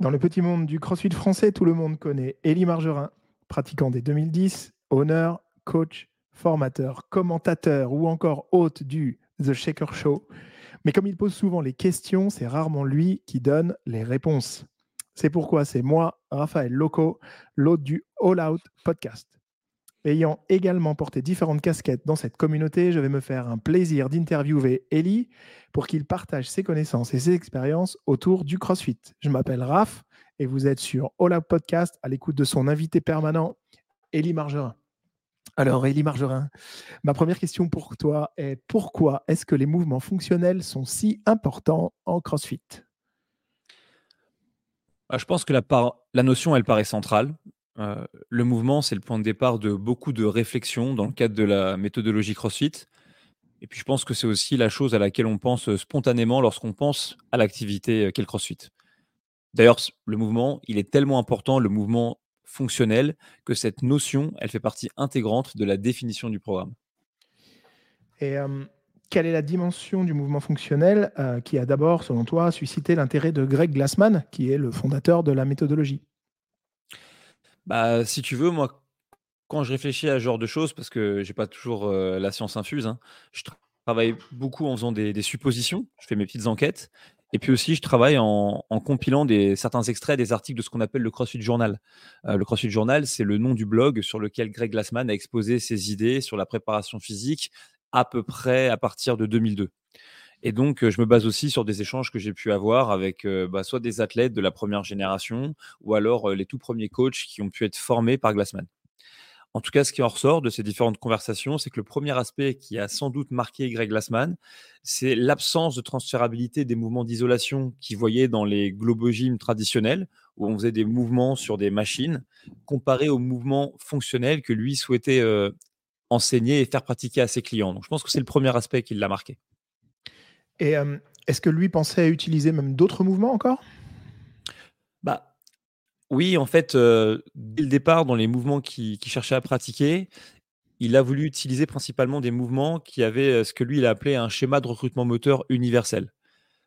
Dans le petit monde du crossfit français, tout le monde connaît Élie Margerin, pratiquant dès 2010, honneur, coach, formateur, commentateur ou encore hôte du The Shaker Show. Mais comme il pose souvent les questions, c'est rarement lui qui donne les réponses. C'est pourquoi c'est moi, Raphaël Loco, l'hôte du All Out podcast. Ayant également porté différentes casquettes dans cette communauté, je vais me faire un plaisir d'interviewer Eli pour qu'il partage ses connaissances et ses expériences autour du CrossFit. Je m'appelle Raph et vous êtes sur Out Podcast à l'écoute de son invité permanent, Eli Margerin. Alors, Eli Margerin, ma première question pour toi est pourquoi est-ce que les mouvements fonctionnels sont si importants en CrossFit? Bah, Je pense que la, la notion, elle paraît centrale. Euh, le mouvement, c'est le point de départ de beaucoup de réflexions dans le cadre de la méthodologie CrossFit. Et puis, je pense que c'est aussi la chose à laquelle on pense spontanément lorsqu'on pense à l'activité euh, qu'est le CrossFit. D'ailleurs, le mouvement, il est tellement important, le mouvement fonctionnel, que cette notion, elle fait partie intégrante de la définition du programme. Et euh, quelle est la dimension du mouvement fonctionnel qui a d'abord, selon toi, suscité l'intérêt de Greg Glassman, qui est le fondateur de la méthodologie? Bah, si tu veux, moi, quand je réfléchis à ce genre de choses, parce que j'ai pas toujours la science infuse, hein, je travaille beaucoup en faisant des, suppositions, je fais mes petites enquêtes, et puis aussi je travaille en, compilant des, certains extraits des articles de ce qu'on appelle le CrossFit Journal. le CrossFit Journal, c'est le nom du blog sur lequel Greg Glassman a exposé ses idées sur la préparation physique à peu près à partir de 2002. Et donc, je me base aussi sur des échanges que j'ai pu avoir avec bah, soit des athlètes de la première génération ou alors les tout premiers coachs qui ont pu être formés par Glassman. En tout cas, ce qui en ressort de ces différentes conversations, c'est que le premier aspect qui a sans doute marqué Greg Glassman, c'est l'absence de transférabilité des mouvements d'isolation qu'il voyait dans les globogymes traditionnels, où on faisait des mouvements sur des machines, comparé aux mouvements fonctionnels que lui souhaitait enseigner et faire pratiquer à ses clients. Donc, je pense que c'est le premier aspect qui l'a marqué. Et est-ce que lui pensait utiliser même d'autres mouvements encore? Bah oui, en fait, dès le départ, dans les mouvements qu'il cherchait à pratiquer, il a voulu utiliser principalement des mouvements qui avaient ce que lui il a appelé un schéma de recrutement moteur universel.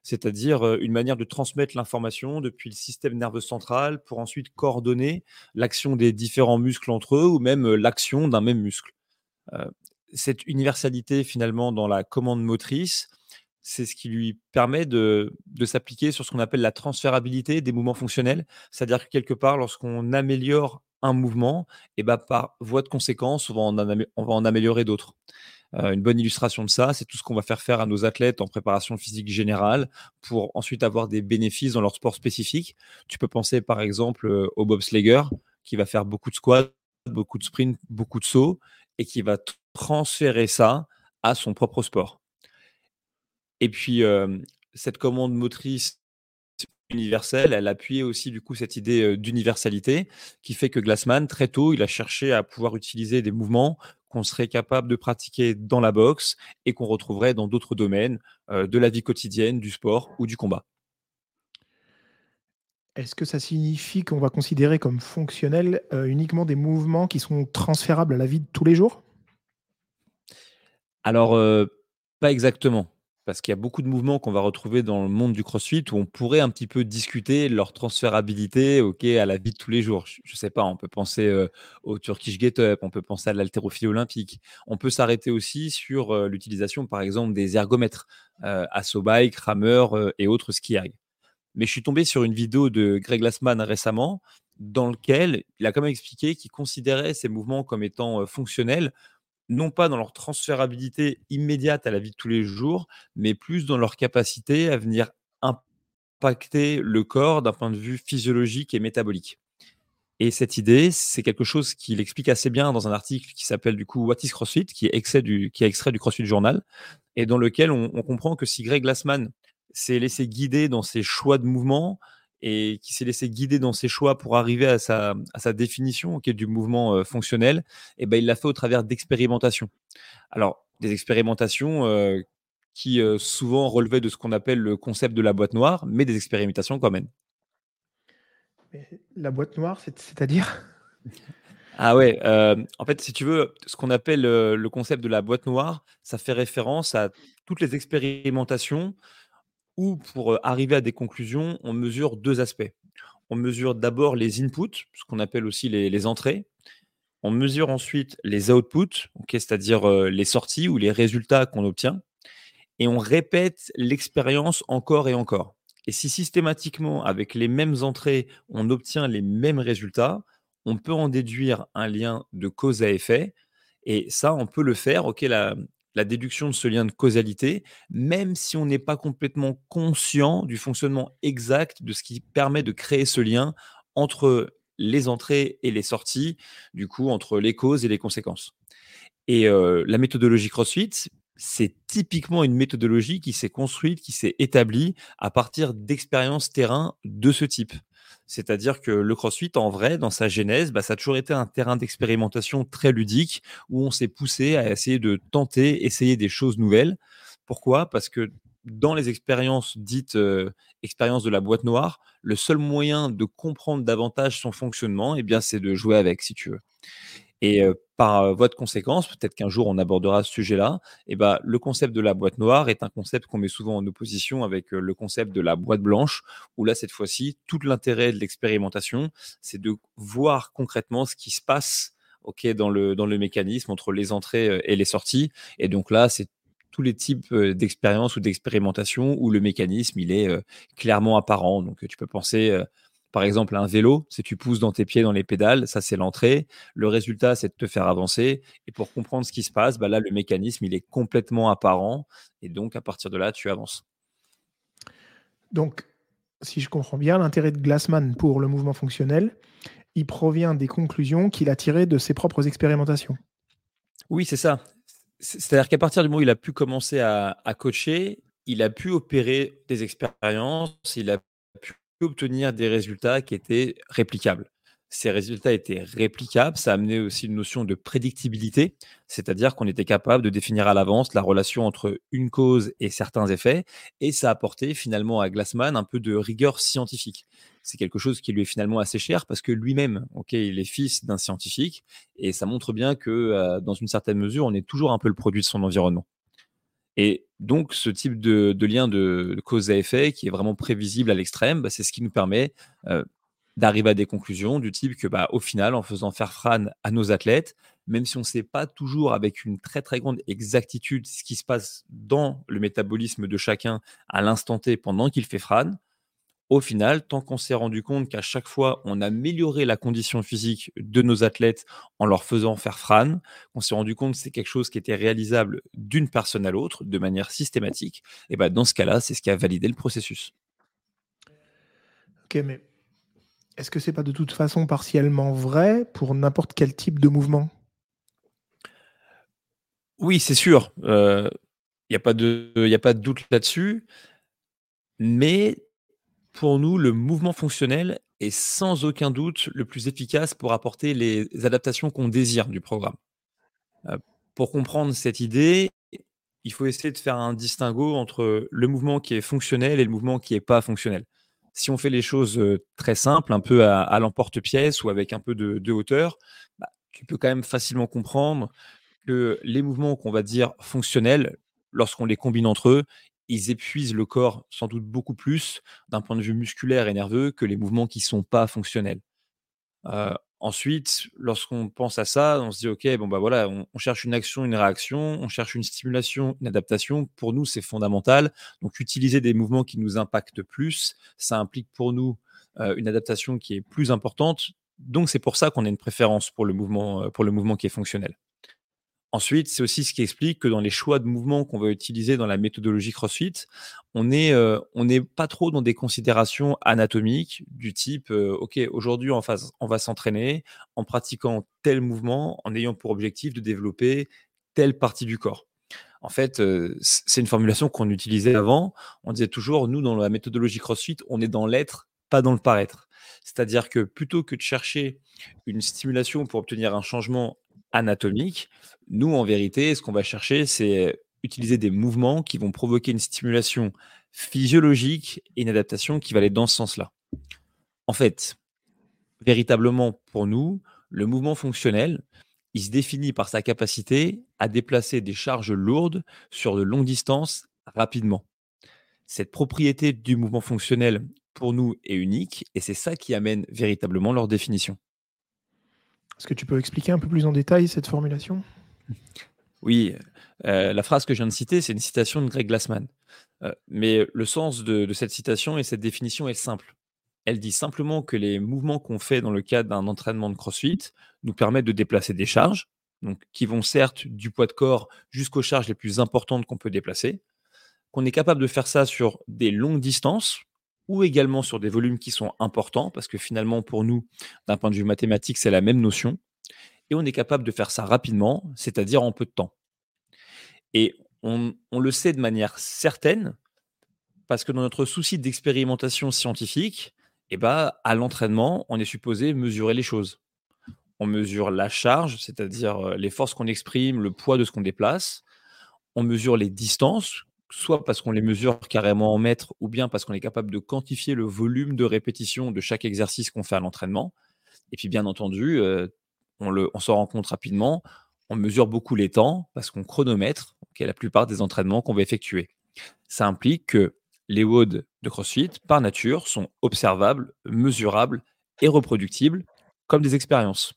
C'est-à-dire une manière de transmettre l'information depuis le système nerveux central pour ensuite coordonner l'action des différents muscles entre eux ou même l'action d'un même muscle. cette universalité finalement dans la commande motrice, c'est ce qui lui permet de, s'appliquer sur ce qu'on appelle la transférabilité des mouvements fonctionnels. C'est-à-dire que quelque part, lorsqu'on améliore un mouvement, et eh ben, par voie de conséquence, on va en, améliorer d'autres. Euh, une bonne illustration de ça, c'est tout ce qu'on va faire faire à nos athlètes en préparation physique générale pour ensuite avoir des bénéfices dans leur sport spécifique. Tu peux penser par exemple euh, au bobsleigher qui va faire beaucoup de squats, beaucoup de sprints, beaucoup de sauts et qui va transférer ça à son propre sport. Et puis, cette commande motrice universelle, elle appuyait aussi du coup cette idée d'universalité qui fait que Glassman, très tôt, il a cherché à pouvoir utiliser des mouvements qu'on serait capable de pratiquer dans la boxe et qu'on retrouverait dans d'autres domaines de la vie quotidienne, du sport ou du combat. Est-ce que ça signifie qu'on va considérer comme fonctionnels uniquement des mouvements qui sont transférables à la vie de tous les jours? Alors, pas exactement parce qu'il y a beaucoup de mouvements qu'on va retrouver dans le monde du crossfit où on pourrait un petit peu discuter leur transférabilité ok, à la vie de tous les jours. Je ne sais pas, on peut penser euh, au Turkish Get Up, on peut penser à l'haltérophilie olympique. On peut s'arrêter aussi sur euh, l'utilisation, par exemple, des ergomètres, euh, Assobike, Rameur euh, et autres ski Mais je suis tombé sur une vidéo de Greg Glassman récemment dans lequel il a quand même expliqué qu'il considérait ces mouvements comme étant fonctionnels non pas dans leur transférabilité immédiate à la vie de tous les jours, mais plus dans leur capacité à venir impacter le corps d'un point de vue physiologique et métabolique. Et cette idée, c'est quelque chose qu'il explique assez bien dans un article qui s'appelle du coup What is CrossFit, qui est, extrait du, qui est extrait du CrossFit Journal, et dans lequel on, on comprend que si Greg Glassman s'est laissé guider dans ses choix de mouvement, et qui s'est laissé guider dans ses choix pour arriver à sa, à sa définition est du mouvement euh, fonctionnel, et eh ben, il l'a fait au travers d'expérimentations. Alors, des expérimentations euh, qui euh, souvent relevaient de ce qu'on appelle le concept de la boîte noire, mais des expérimentations quand même. la boîte noire, c'est-à-dire? Ah ouais, en fait, si tu veux, ce qu'on appelle le concept de la boîte noire, ça fait référence à toutes les expérimentations pour arriver à des conclusions, on mesure deux aspects. on mesure d'abord les inputs, ce qu'on appelle aussi les, entrées. On mesure ensuite les outputs, c'est-à-dire les sorties ou les résultats qu'on obtient. Et on répète l'expérience encore et encore. Et si systématiquement, avec les mêmes entrées, on obtient les mêmes résultats, on peut en déduire un lien de cause à effet. Et ça, on peut le faire. OK, la, la déduction de ce lien de causalité, même si on n'est pas complètement conscient du fonctionnement exact de ce qui permet de créer ce lien entre les entrées et les sorties, du coup, entre les causes et les conséquences. Et euh, la méthodologie CrossFit, c'est typiquement une méthodologie qui s'est construite, qui s'est établie à partir d'expériences terrain de ce type. C'est-à-dire que le CrossFit, en vrai, dans sa genèse, bah, ça a toujours été un terrain d'expérimentation très ludique où on s'est poussé à essayer de tenter, essayer des choses nouvelles. Pourquoi? Parce que dans les expériences dites euh, expériences de la boîte noire, le seul moyen de comprendre davantage son fonctionnement, eh bien, c'est de jouer avec, si tu veux. Et par voie de conséquence, peut-être qu'un jour on abordera ce sujet-là, et bah, le concept de la boîte noire est un concept qu'on met souvent en opposition avec le concept de la boîte blanche, où là, cette fois-ci, tout l'intérêt de l'expérimentation, c'est de voir concrètement ce qui se passe ok, dans, le, dans le mécanisme entre les entrées et les sorties. Et donc là, c'est tous les types d'expériences ou d'expérimentation où le mécanisme, il est clairement apparent. Donc tu peux penser par exemple, un vélo, si tu pousses dans tes pieds dans les pédales, ça c'est l'entrée. Le résultat, c'est de te faire avancer. Et pour comprendre ce qui se passe, bah là, le mécanisme, il est complètement apparent. Et donc, à partir de là, tu avances. Donc, si je comprends bien, l'intérêt de Glassman pour le mouvement fonctionnel, il provient des conclusions qu'il a tirées de ses propres expérimentations. Oui, c'est ça. C'est-à-dire qu'à partir du moment où il a pu commencer à, à coacher, il a pu opérer des expériences, il a obtenir des résultats qui étaient réplicables. Ces résultats étaient réplicables, ça amenait aussi une notion de prédictibilité, c'est-à-dire qu'on était capable de définir à l'avance la relation entre une cause et certains effets, et ça apportait finalement à Glassman un peu de rigueur scientifique. C'est quelque chose qui lui est finalement assez cher parce que lui-même, ok, il est fils d'un scientifique, et ça montre bien que euh, dans une certaine mesure, on est toujours un peu le produit de son environnement. Et donc, ce type de, lien de, cause à effet qui est vraiment prévisible à l'extrême, bah, c'est ce qui nous permet d'arriver à des conclusions du type que, bah, au final, en faisant faire Fran à nos athlètes, même si on ne sait pas toujours avec une très très grande exactitude ce qui se passe dans le métabolisme de chacun à l'instant T pendant qu'il fait Fran, au final, tant qu'on s'est rendu compte qu'à chaque fois, on a amélioré la condition physique de nos athlètes en leur faisant faire Fran, on s'est rendu compte que c'est quelque chose qui était réalisable d'une personne à l'autre de manière systématique, et ben dans ce cas-là, c'est ce qui a validé le processus. Ok, mais est-ce que c'est pas de toute façon partiellement vrai pour n'importe quel type de mouvement? Oui, c'est sûr. Il euh, n'y a, pas de, a pas de doute là-dessus. Mais pour nous, le mouvement fonctionnel est sans aucun doute le plus efficace pour apporter les adaptations qu'on désire du programme. Euh, pour comprendre cette idée, il faut essayer de faire un distinguo entre le mouvement qui est fonctionnel et le mouvement qui n'est pas fonctionnel. Si on fait les choses euh, très simples, un peu à, l'emporte-pièce ou avec un peu de, hauteur, bah, tu peux quand même facilement comprendre que les mouvements qu'on va dire fonctionnels, lorsqu'on les combine entre eux, ils épuisent le corps sans doute beaucoup plus d'un point de vue musculaire et nerveux que les mouvements qui ne sont pas fonctionnels. Ensuite, lorsqu'on pense à ça, on se dit ok, bon bah voilà, on, cherche une action, une réaction, on cherche une stimulation, une adaptation. Pour nous, c'est fondamental. Donc, utiliser des mouvements qui nous impactent plus, ça implique pour nous une adaptation qui est plus importante. Donc, c'est pour ça qu'on a une préférence pour le mouvement, pour le mouvement qui est fonctionnel. Ensuite, c'est aussi ce qui explique que dans les choix de mouvements qu'on va utiliser dans la méthodologie CrossFit, on n'est euh, pas trop dans des considérations anatomiques du type, euh, OK, aujourd'hui, on, on va s'entraîner en pratiquant tel mouvement, en ayant pour objectif de développer telle partie du corps. En fait, euh, c'est une formulation qu'on utilisait avant. On disait toujours, nous, dans la méthodologie CrossFit, on est dans l'être, pas dans le paraître. C'est-à-dire que plutôt que de chercher une stimulation pour obtenir un changement anatomique. Nous, en vérité, ce qu'on va chercher, c'est utiliser des mouvements qui vont provoquer une stimulation physiologique et une adaptation qui va aller dans ce sens-là. En fait, véritablement pour nous, le mouvement fonctionnel, il se définit par sa capacité à déplacer des charges lourdes sur de longues distances rapidement. Cette propriété du mouvement fonctionnel pour nous, est unique et c'est ça qui amène véritablement leur définition. Est-ce que tu peux expliquer un peu plus en détail cette formulation? Oui, euh, la phrase que je viens de citer, c'est une citation de Greg Glassman. Euh, mais le sens de, cette citation et cette définition est simple. Elle dit simplement que les mouvements qu'on fait dans le cadre d'un entraînement de CrossFit nous permettent de déplacer des charges, donc qui vont certes du poids de corps jusqu'aux charges les plus importantes qu'on peut déplacer, qu'on est capable de faire ça sur des longues distances ou également sur des volumes qui sont importants, parce que finalement pour nous, d'un point de vue mathématique, c'est la même notion, et on est capable de faire ça rapidement, c'est-à-dire en peu de temps. Et on, le sait de manière certaine, parce que dans notre souci d'expérimentation scientifique, eh ben, à l'entraînement, on est supposé mesurer les choses. On mesure la charge, c'est-à-dire euh, les forces qu'on exprime, le poids de ce qu'on déplace. On mesure les distances, soit parce qu'on les mesure carrément en mètres, ou bien parce qu'on est capable de quantifier le volume de répétition de chaque exercice qu'on fait à l'entraînement. Et puis, bien entendu, euh, on, on s'en rend compte rapidement, on mesure beaucoup les temps parce qu'on chronomètre la plupart des entraînements qu'on va effectuer. Ça implique que les WOD de CrossFit, par nature, sont observables, mesurables et reproductibles comme des expériences.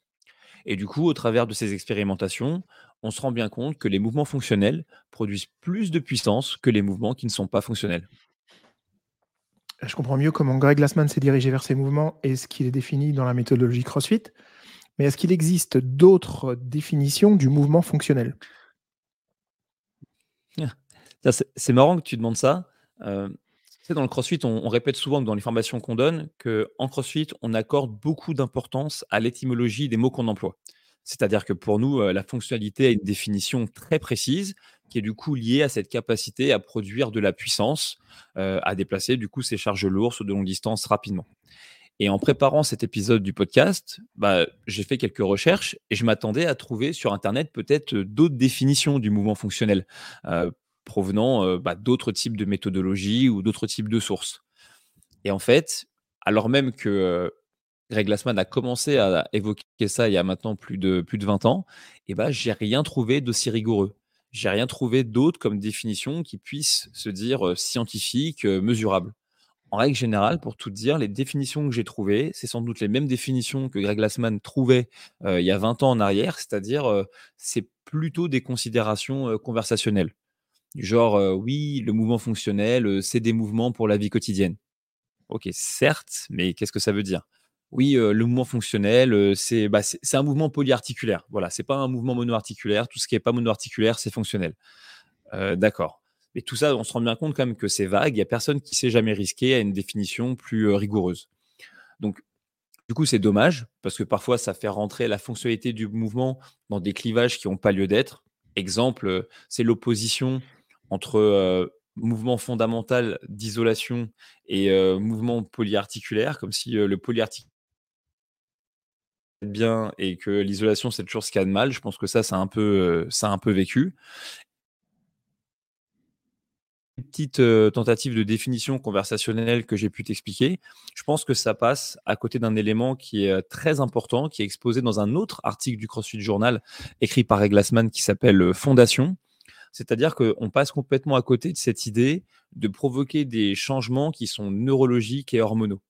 Et du coup, au travers de ces expérimentations, on se rend bien compte que les mouvements fonctionnels produisent plus de puissance que les mouvements qui ne sont pas fonctionnels. Je comprends mieux comment Greg Glassman s'est dirigé vers ces mouvements et ce qu'il est défini dans la méthodologie CrossFit. Mais est-ce qu'il existe d'autres définitions du mouvement fonctionnel? C'est marrant que tu demandes ça. Euh, dans le CrossFit, on, répète souvent que dans les formations qu'on donne, qu'en CrossFit, on accorde beaucoup d'importance à l'étymologie des mots qu'on emploie. C'est-à-dire que pour nous, la fonctionnalité a une définition très précise qui est du coup liée à cette capacité à produire de la puissance, à déplacer du coup ces charges lourdes sur de longues distances rapidement. Et en préparant cet épisode du podcast, bah, j'ai fait quelques recherches et je m'attendais à trouver sur Internet peut-être d'autres définitions du mouvement fonctionnel provenant bah, d'autres types de méthodologies ou d'autres types de sources. Et en fait, alors même que Greg Glassman a commencé à évoquer ça il y a maintenant plus de, plus de 20 ans, et eh bah, j'ai rien trouvé d'aussi rigoureux. J'ai rien trouvé d'autre comme définition qui puisse se dire scientifique, mesurable en règle générale, pour tout dire, les définitions que j'ai trouvées, c'est sans doute les mêmes définitions que Greg Glassman trouvait il y a 20 ans en arrière, c'est-à-dire c'est plutôt des considérations conversationnelles. Du genre, oui, le mouvement fonctionnel, c'est des mouvements pour la vie quotidienne. Ok, certes, mais qu'est-ce que ça veut dire? Oui, le mouvement fonctionnel, c'est bah, un mouvement polyarticulaire. Voilà, c'est pas un mouvement monoarticulaire. Tout ce qui n'est pas monoarticulaire, c'est fonctionnel. D'accord. Mais tout ça, on se rend bien compte quand même que c'est vague. Il n'y a personne qui s'est jamais risqué à une définition plus rigoureuse. Donc, du coup, c'est dommage parce que parfois, ça fait rentrer la fonctionnalité du mouvement dans des clivages qui n'ont pas lieu d'être. Exemple, c'est l'opposition entre mouvement fondamental d'isolation et mouvement polyarticulaire, comme si le polyarticulaire bien et que l'isolation c'est toujours ce qu'il y a de mal. Je pense que ça, c'est un peu, ça a un peu vécu petite tentative de définition conversationnelle que j'ai pu t'expliquer, je pense que ça passe à côté d'un élément qui est très important, qui est exposé dans un autre article du CrossFit Journal écrit par Glassman qui s'appelle Fondation. C'est-à-dire qu'on passe complètement à côté de cette idée de provoquer des changements qui sont neurologiques et hormonaux.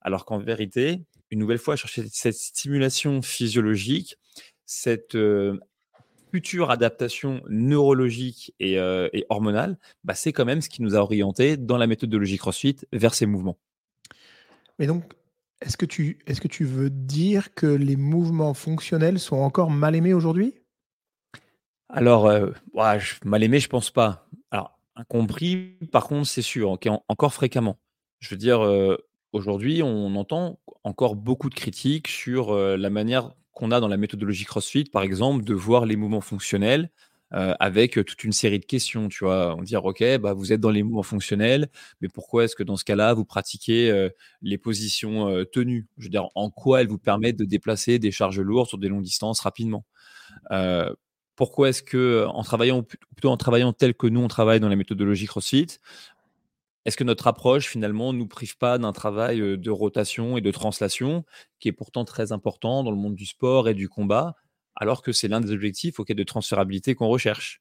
Alors qu'en vérité, une nouvelle fois, chercher cette stimulation physiologique, cette future adaptation neurologique et, euh, hormonale, bah, c'est quand même ce qui nous a orienté dans la méthodologie CrossFit vers ces mouvements. Mais donc, est-ce que, tu, est que tu veux dire que les mouvements fonctionnels sont encore mal aimés aujourd'hui? Alors, euh, mal aimés, je pense pas. Alors, incompris, par contre, c'est sûr, encore fréquemment. Je veux dire, euh, aujourd'hui, on entend encore beaucoup de critiques sur la manière qu'on a dans la méthodologie CrossFit, par exemple, de voir les mouvements fonctionnels avec toute une série de questions. Tu vois, on dit OK, bah, vous êtes dans les mouvements fonctionnels, mais pourquoi est-ce que dans ce cas-là, vous pratiquez les positions tenues? Je veux dire, en quoi elles vous permettent de déplacer des charges lourdes sur des longues distances rapidement? Pourquoi est-ce que en travaillant plutôt en travaillant tel que nous on travaille dans la méthodologie CrossFit, est-ce que notre approche, finalement, ne nous prive pas d'un travail de rotation et de translation qui est pourtant très important dans le monde du sport et du combat, alors que c'est l'un des objectifs auquel de transférabilité qu'on recherche?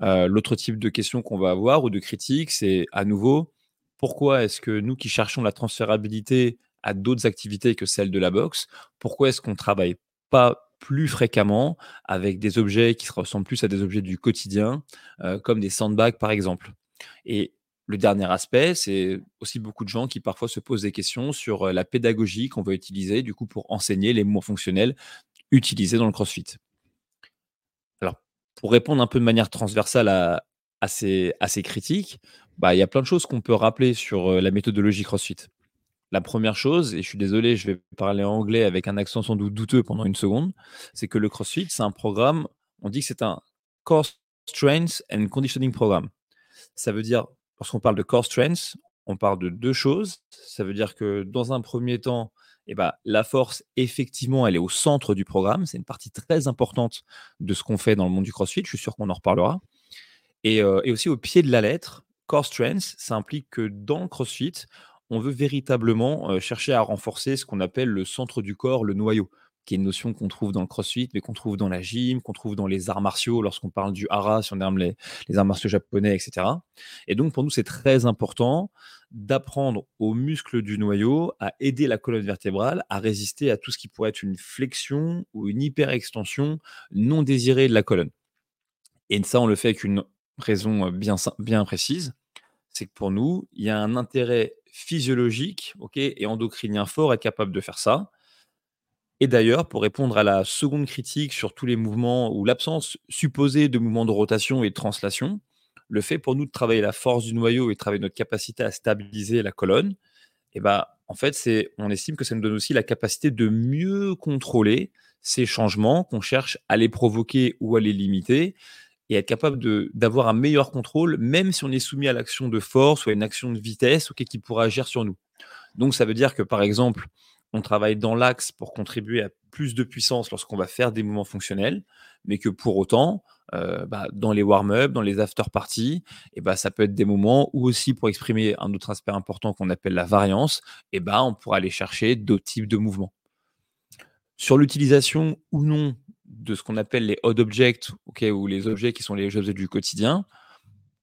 L'autre type de question qu'on va avoir ou de critique, c'est à nouveau pourquoi est-ce que nous qui cherchons la transférabilité à d'autres activités que celles de la boxe, pourquoi est-ce qu'on ne travaille pas plus fréquemment avec des objets qui se ressemblent plus à des objets du quotidien, euh, comme des sandbags par exemple? Le dernier aspect, c'est aussi beaucoup de gens qui parfois se posent des questions sur euh, la pédagogie qu'on va utiliser du coup pour enseigner les mouvements fonctionnels utilisés dans le CrossFit. Alors, pour répondre un peu de manière transversale à, ces, critiques, bah, il y a plein de choses qu'on peut rappeler sur euh, la méthodologie CrossFit. La première chose, et je suis désolé, je vais parler anglais avec un accent sans doute douteux pendant une seconde, c'est que le CrossFit, c'est un programme, on dit que c'est un Core Strength and Conditioning Programme. Ça veut dire, lorsqu'on parle de Core Strength, on parle de deux choses. Ça veut dire que dans un premier temps, eh ben, la force, effectivement, elle est au centre du programme. C'est une partie très importante de ce qu'on fait dans le monde du CrossFit. Je suis sûr qu'on en reparlera. Et, euh, et, aussi au pied de la lettre, Core Strength, ça implique que dans le CrossFit, on veut véritablement chercher à renforcer ce qu'on appelle le centre du corps, le noyau, qui est une notion qu'on trouve dans le crossfit, mais qu'on trouve dans la gym, qu'on trouve dans les arts martiaux, lorsqu'on parle du hara, si on aime les, arts martiaux japonais, etc. Et donc, pour nous, c'est très important d'apprendre aux muscles du noyau à aider la colonne vertébrale à résister à tout ce qui pourrait être une flexion ou une hyperextension non désirée de la colonne. Et ça, on le fait avec une raison bien, bien précise, c'est que pour nous, il y a un intérêt physiologique ok, et endocrinien fort être capable de faire ça. Et d'ailleurs, pour répondre à la seconde critique sur tous les mouvements ou l'absence supposée de mouvements de rotation et de translation, le fait pour nous de travailler la force du noyau et de travailler notre capacité à stabiliser la colonne, eh ben, en fait, c'est, on estime que ça nous donne aussi la capacité de mieux contrôler ces changements qu'on cherche à les provoquer ou à les limiter et être capable d'avoir un meilleur contrôle, même si on est soumis à l'action de force ou à une action de vitesse qui pourra agir sur nous. Donc ça veut dire que par exemple, on travaille dans l'axe pour contribuer à plus de puissance lorsqu'on va faire des mouvements fonctionnels, mais que pour autant, euh, bah, dans les warm-up, dans les after-parties, et bah, ça peut être des moments où aussi pour exprimer un autre aspect important qu'on appelle la variance, et bah, on pourra aller chercher d'autres types de mouvements. Sur l'utilisation ou non de ce qu'on appelle les odd objects, ou les objets qui sont les objets du quotidien,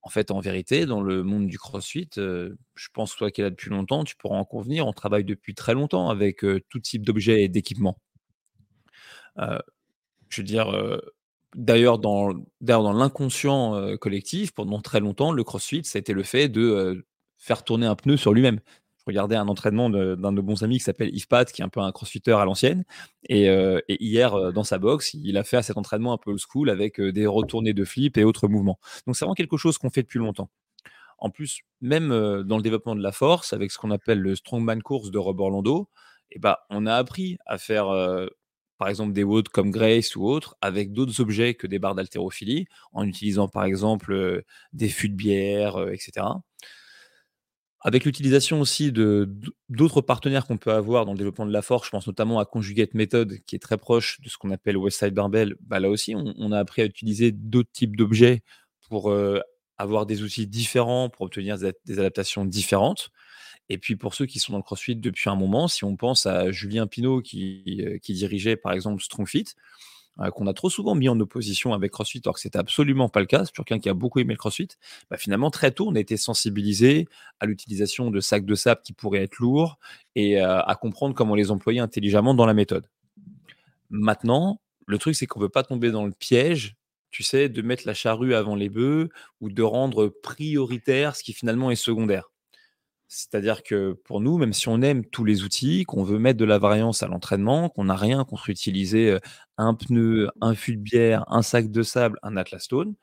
en fait, en vérité, dans le monde du crossfit, euh, je pense, toi qui es là depuis longtemps, tu pourras en convenir, on travaille depuis très longtemps avec euh, tout type d'objets et d'équipements. Euh, je veux dire, d'ailleurs, dans, dans l'inconscient collectif, pendant très longtemps, le crossfit, ça a été le fait de faire tourner un pneu sur lui-même regardais un entraînement d'un de, nos bons amis qui s'appelle Yves Pat, qui est un peu un crossfitter à l'ancienne. Et, euh, hier, euh, dans sa boxe, il a fait cet entraînement un peu old school avec euh, des retournées de flip et autres mouvements. Donc, c'est vraiment quelque chose qu'on fait depuis longtemps. En plus, même dans le développement de la force, avec ce qu'on appelle le Strongman Course de Rob Orlando, eh ben, on a appris à faire, par exemple, des WOD comme Grace ou autres, avec d'autres objets que des barres d'haltérophilie, en utilisant par exemple des fûts de bière, etc avec l'utilisation aussi de d'autres partenaires qu'on peut avoir dans le développement de la force, je pense notamment à Conjugate Method, qui est très proche de ce qu'on appelle Westside Barbell. Bah là aussi, on, a appris à utiliser d'autres types d'objets pour euh, avoir des outils différents, pour obtenir des, adaptations différentes. Et puis pour ceux qui sont dans le CrossFit depuis un moment, si on pense à Julien Pinault qui, euh, qui dirigeait par exemple StrongFit, euh, qu'on a trop souvent mis en opposition avec CrossFit, alors que c'était absolument pas le cas. C'est quelqu'un qui a beaucoup aimé le CrossFit. Bah, finalement, très tôt, on a été sensibilisé à l'utilisation de sacs de sable qui pourraient être lourds et euh, à comprendre comment les employer intelligemment dans la méthode. Maintenant, le truc, c'est qu'on ne veut pas tomber dans le piège, tu sais, de mettre la charrue avant les bœufs ou de rendre prioritaire ce qui finalement est secondaire. C'est-à-dire que pour nous, même si on aime tous les outils, qu'on veut mettre de la variance à l'entraînement, qu'on n'a rien contre utiliser un pneu, un fût de bière, un sac de sable, un Atlas Stone,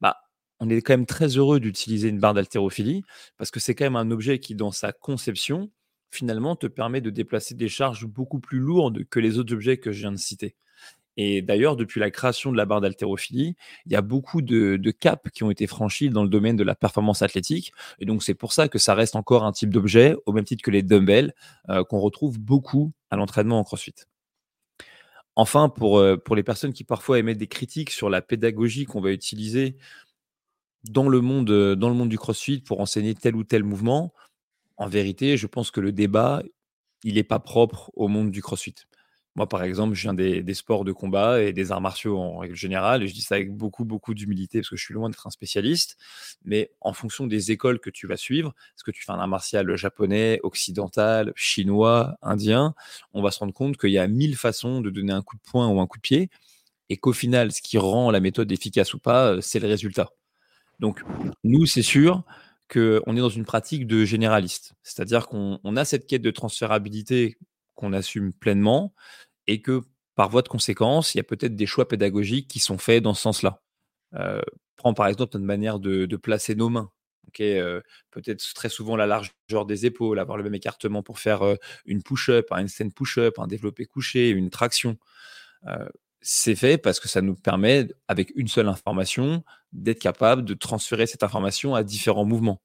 bah, on est quand même très heureux d'utiliser une barre d'haltérophilie parce que c'est quand même un objet qui, dans sa conception, finalement, te permet de déplacer des charges beaucoup plus lourdes que les autres objets que je viens de citer. Et d'ailleurs, depuis la création de la barre d'haltérophilie, il y a beaucoup de, caps qui ont été franchis dans le domaine de la performance athlétique. Et donc, c'est pour ça que ça reste encore un type d'objet, au même titre que les dumbbells, euh, qu'on retrouve beaucoup à l'entraînement en CrossFit. Enfin, pour, euh, pour les personnes qui parfois émettent des critiques sur la pédagogie qu'on va utiliser dans le, monde, euh, dans le monde du CrossFit pour enseigner tel ou tel mouvement, en vérité, je pense que le débat, il n'est pas propre au monde du CrossFit Moi, par exemple, je viens des, sports de combat et des arts martiaux en règle générale, et je dis ça avec beaucoup, beaucoup d'humilité parce que je suis loin d'être un spécialiste. Mais en fonction des écoles que tu vas suivre, est-ce que tu fais un art martial japonais, occidental, chinois, indien, on va se rendre compte qu'il y a mille façons de donner un coup de poing ou un coup de pied, et qu'au final, ce qui rend la méthode efficace ou pas, euh, c'est le résultat. Donc, nous, c'est sûr qu'on est dans une pratique de généraliste. C'est-à-dire qu'on a cette quête de transférabilité qu'on assume pleinement et que par voie de conséquence, il y a peut-être des choix pédagogiques qui sont faits dans ce sens-là. Euh, prends par exemple notre manière de, placer nos mains. Euh, peut-être très souvent la largeur des épaules, avoir le même écartement pour faire euh, une push-up, un handstand push-up, un développé couché, une traction. c'est fait parce que ça nous permet, avec une seule information, d'être capable de transférer cette information à différents mouvements.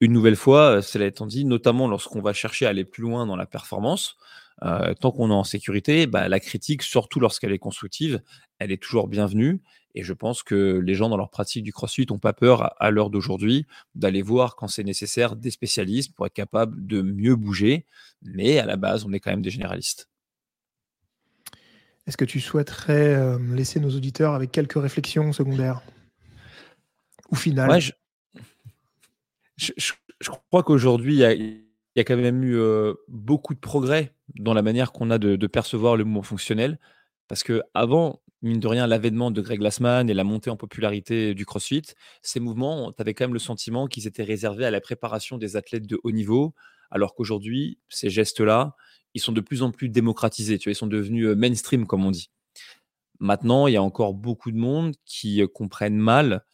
Une nouvelle fois, cela étant dit, notamment lorsqu'on va chercher à aller plus loin dans la performance, euh, tant qu'on est en sécurité, bah, la critique, surtout lorsqu'elle est constructive, elle est toujours bienvenue. Et je pense que les gens dans leur pratique du crossfit n'ont pas peur à, l'heure d'aujourd'hui d'aller voir quand c'est nécessaire des spécialistes pour être capable de mieux bouger. Mais à la base, on est quand même des généralistes. Est-ce que tu souhaiterais euh, laisser nos auditeurs avec quelques réflexions secondaires ou finales? Je, je, crois qu'aujourd'hui, il y a il y a quand même eu beaucoup de progrès dans la manière qu'on a de, percevoir le mouvement fonctionnel. Parce que avant, mine de rien, l'avènement de Greg Glassman et la montée en popularité du CrossFit, ces mouvements, tu avais quand même le sentiment qu'ils étaient réservés à la préparation des athlètes de haut niveau, alors qu'aujourd'hui, ces gestes-là, ils sont de plus en plus démocratisés. Ils sont devenus mainstream, comme on dit. Maintenant, il y a encore beaucoup de monde qui comprennent mal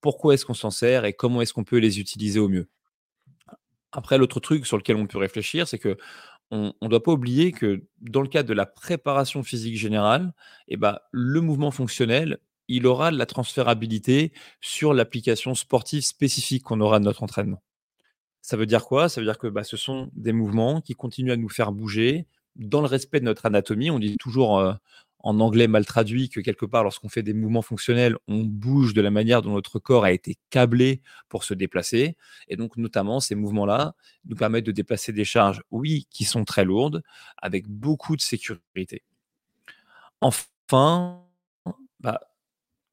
pourquoi est-ce qu'on s'en sert et comment est-ce qu'on peut les utiliser au mieux. Après, l'autre truc sur lequel on peut réfléchir, c'est que on ne doit pas oublier que dans le cadre de la préparation physique générale, eh ben, le mouvement fonctionnel, il aura de la transférabilité sur l'application sportive spécifique qu'on aura de notre entraînement. Ça veut dire quoi? Ça veut dire que bah, ce sont des mouvements qui continuent à nous faire bouger dans le respect de notre anatomie. On dit toujours euh, en anglais mal traduit que quelque part, lorsqu'on fait des mouvements fonctionnels, on bouge de la manière dont notre corps a été câblé pour se déplacer. Et donc, notamment, ces mouvements-là nous permettent de déplacer des charges, oui, qui sont très lourdes, avec beaucoup de sécurité. Enfin, bah,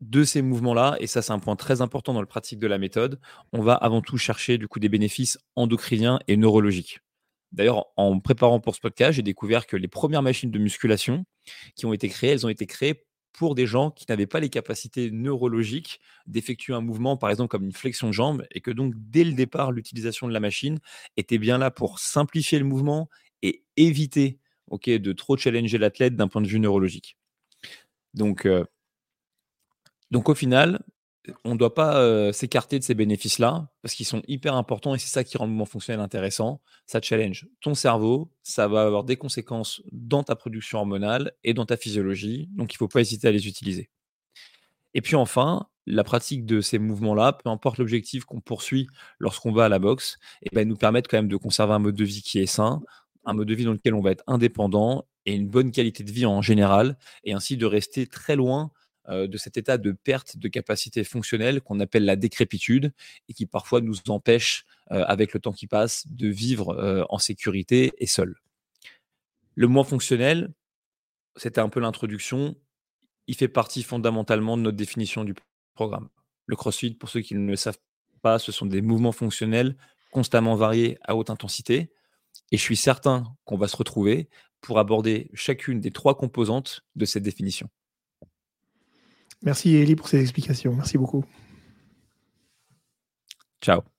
de ces mouvements-là, et ça c'est un point très important dans le pratique de la méthode, on va avant tout chercher du coup des bénéfices endocriniens et neurologiques. D'ailleurs, en préparant pour ce podcast, j'ai découvert que les premières machines de musculation qui ont été créées, elles ont été créées pour des gens qui n'avaient pas les capacités neurologiques d'effectuer un mouvement, par exemple comme une flexion de jambe, et que donc dès le départ, l'utilisation de la machine était bien là pour simplifier le mouvement et éviter de trop challenger l'athlète d'un point de vue neurologique. Donc, euh, donc au final, on ne doit pas s'écarter de ces bénéfices-là parce qu'ils sont hyper importants et c'est ça qui rend le mouvement fonctionnel intéressant. Ça challenge ton cerveau, ça va avoir des conséquences dans ta production hormonale et dans ta physiologie, donc il ne faut pas hésiter à les utiliser. Et puis enfin, la pratique de ces mouvements-là, peu importe l'objectif qu'on poursuit lorsqu'on va à la boxe, et eh ben, nous permettent quand même de conserver un mode de vie qui est sain, un mode de vie dans lequel on va être indépendant et une bonne qualité de vie en général, et ainsi de rester très loin euh, de cet état de perte de capacité fonctionnelle qu'on appelle la décrépitude et qui parfois nous empêche, euh, avec le temps qui passe, de vivre euh, en sécurité et seul. Le moins fonctionnel, c'était un peu l'introduction, il fait partie fondamentalement de notre définition du programme. Le CrossFit, pour ceux qui ne le savent pas, ce sont des mouvements fonctionnels constamment variés à haute intensité. Et je suis certain qu'on va se retrouver pour aborder chacune des trois composantes de cette définition. Merci Elie pour ces explications. Merci beaucoup. Ciao.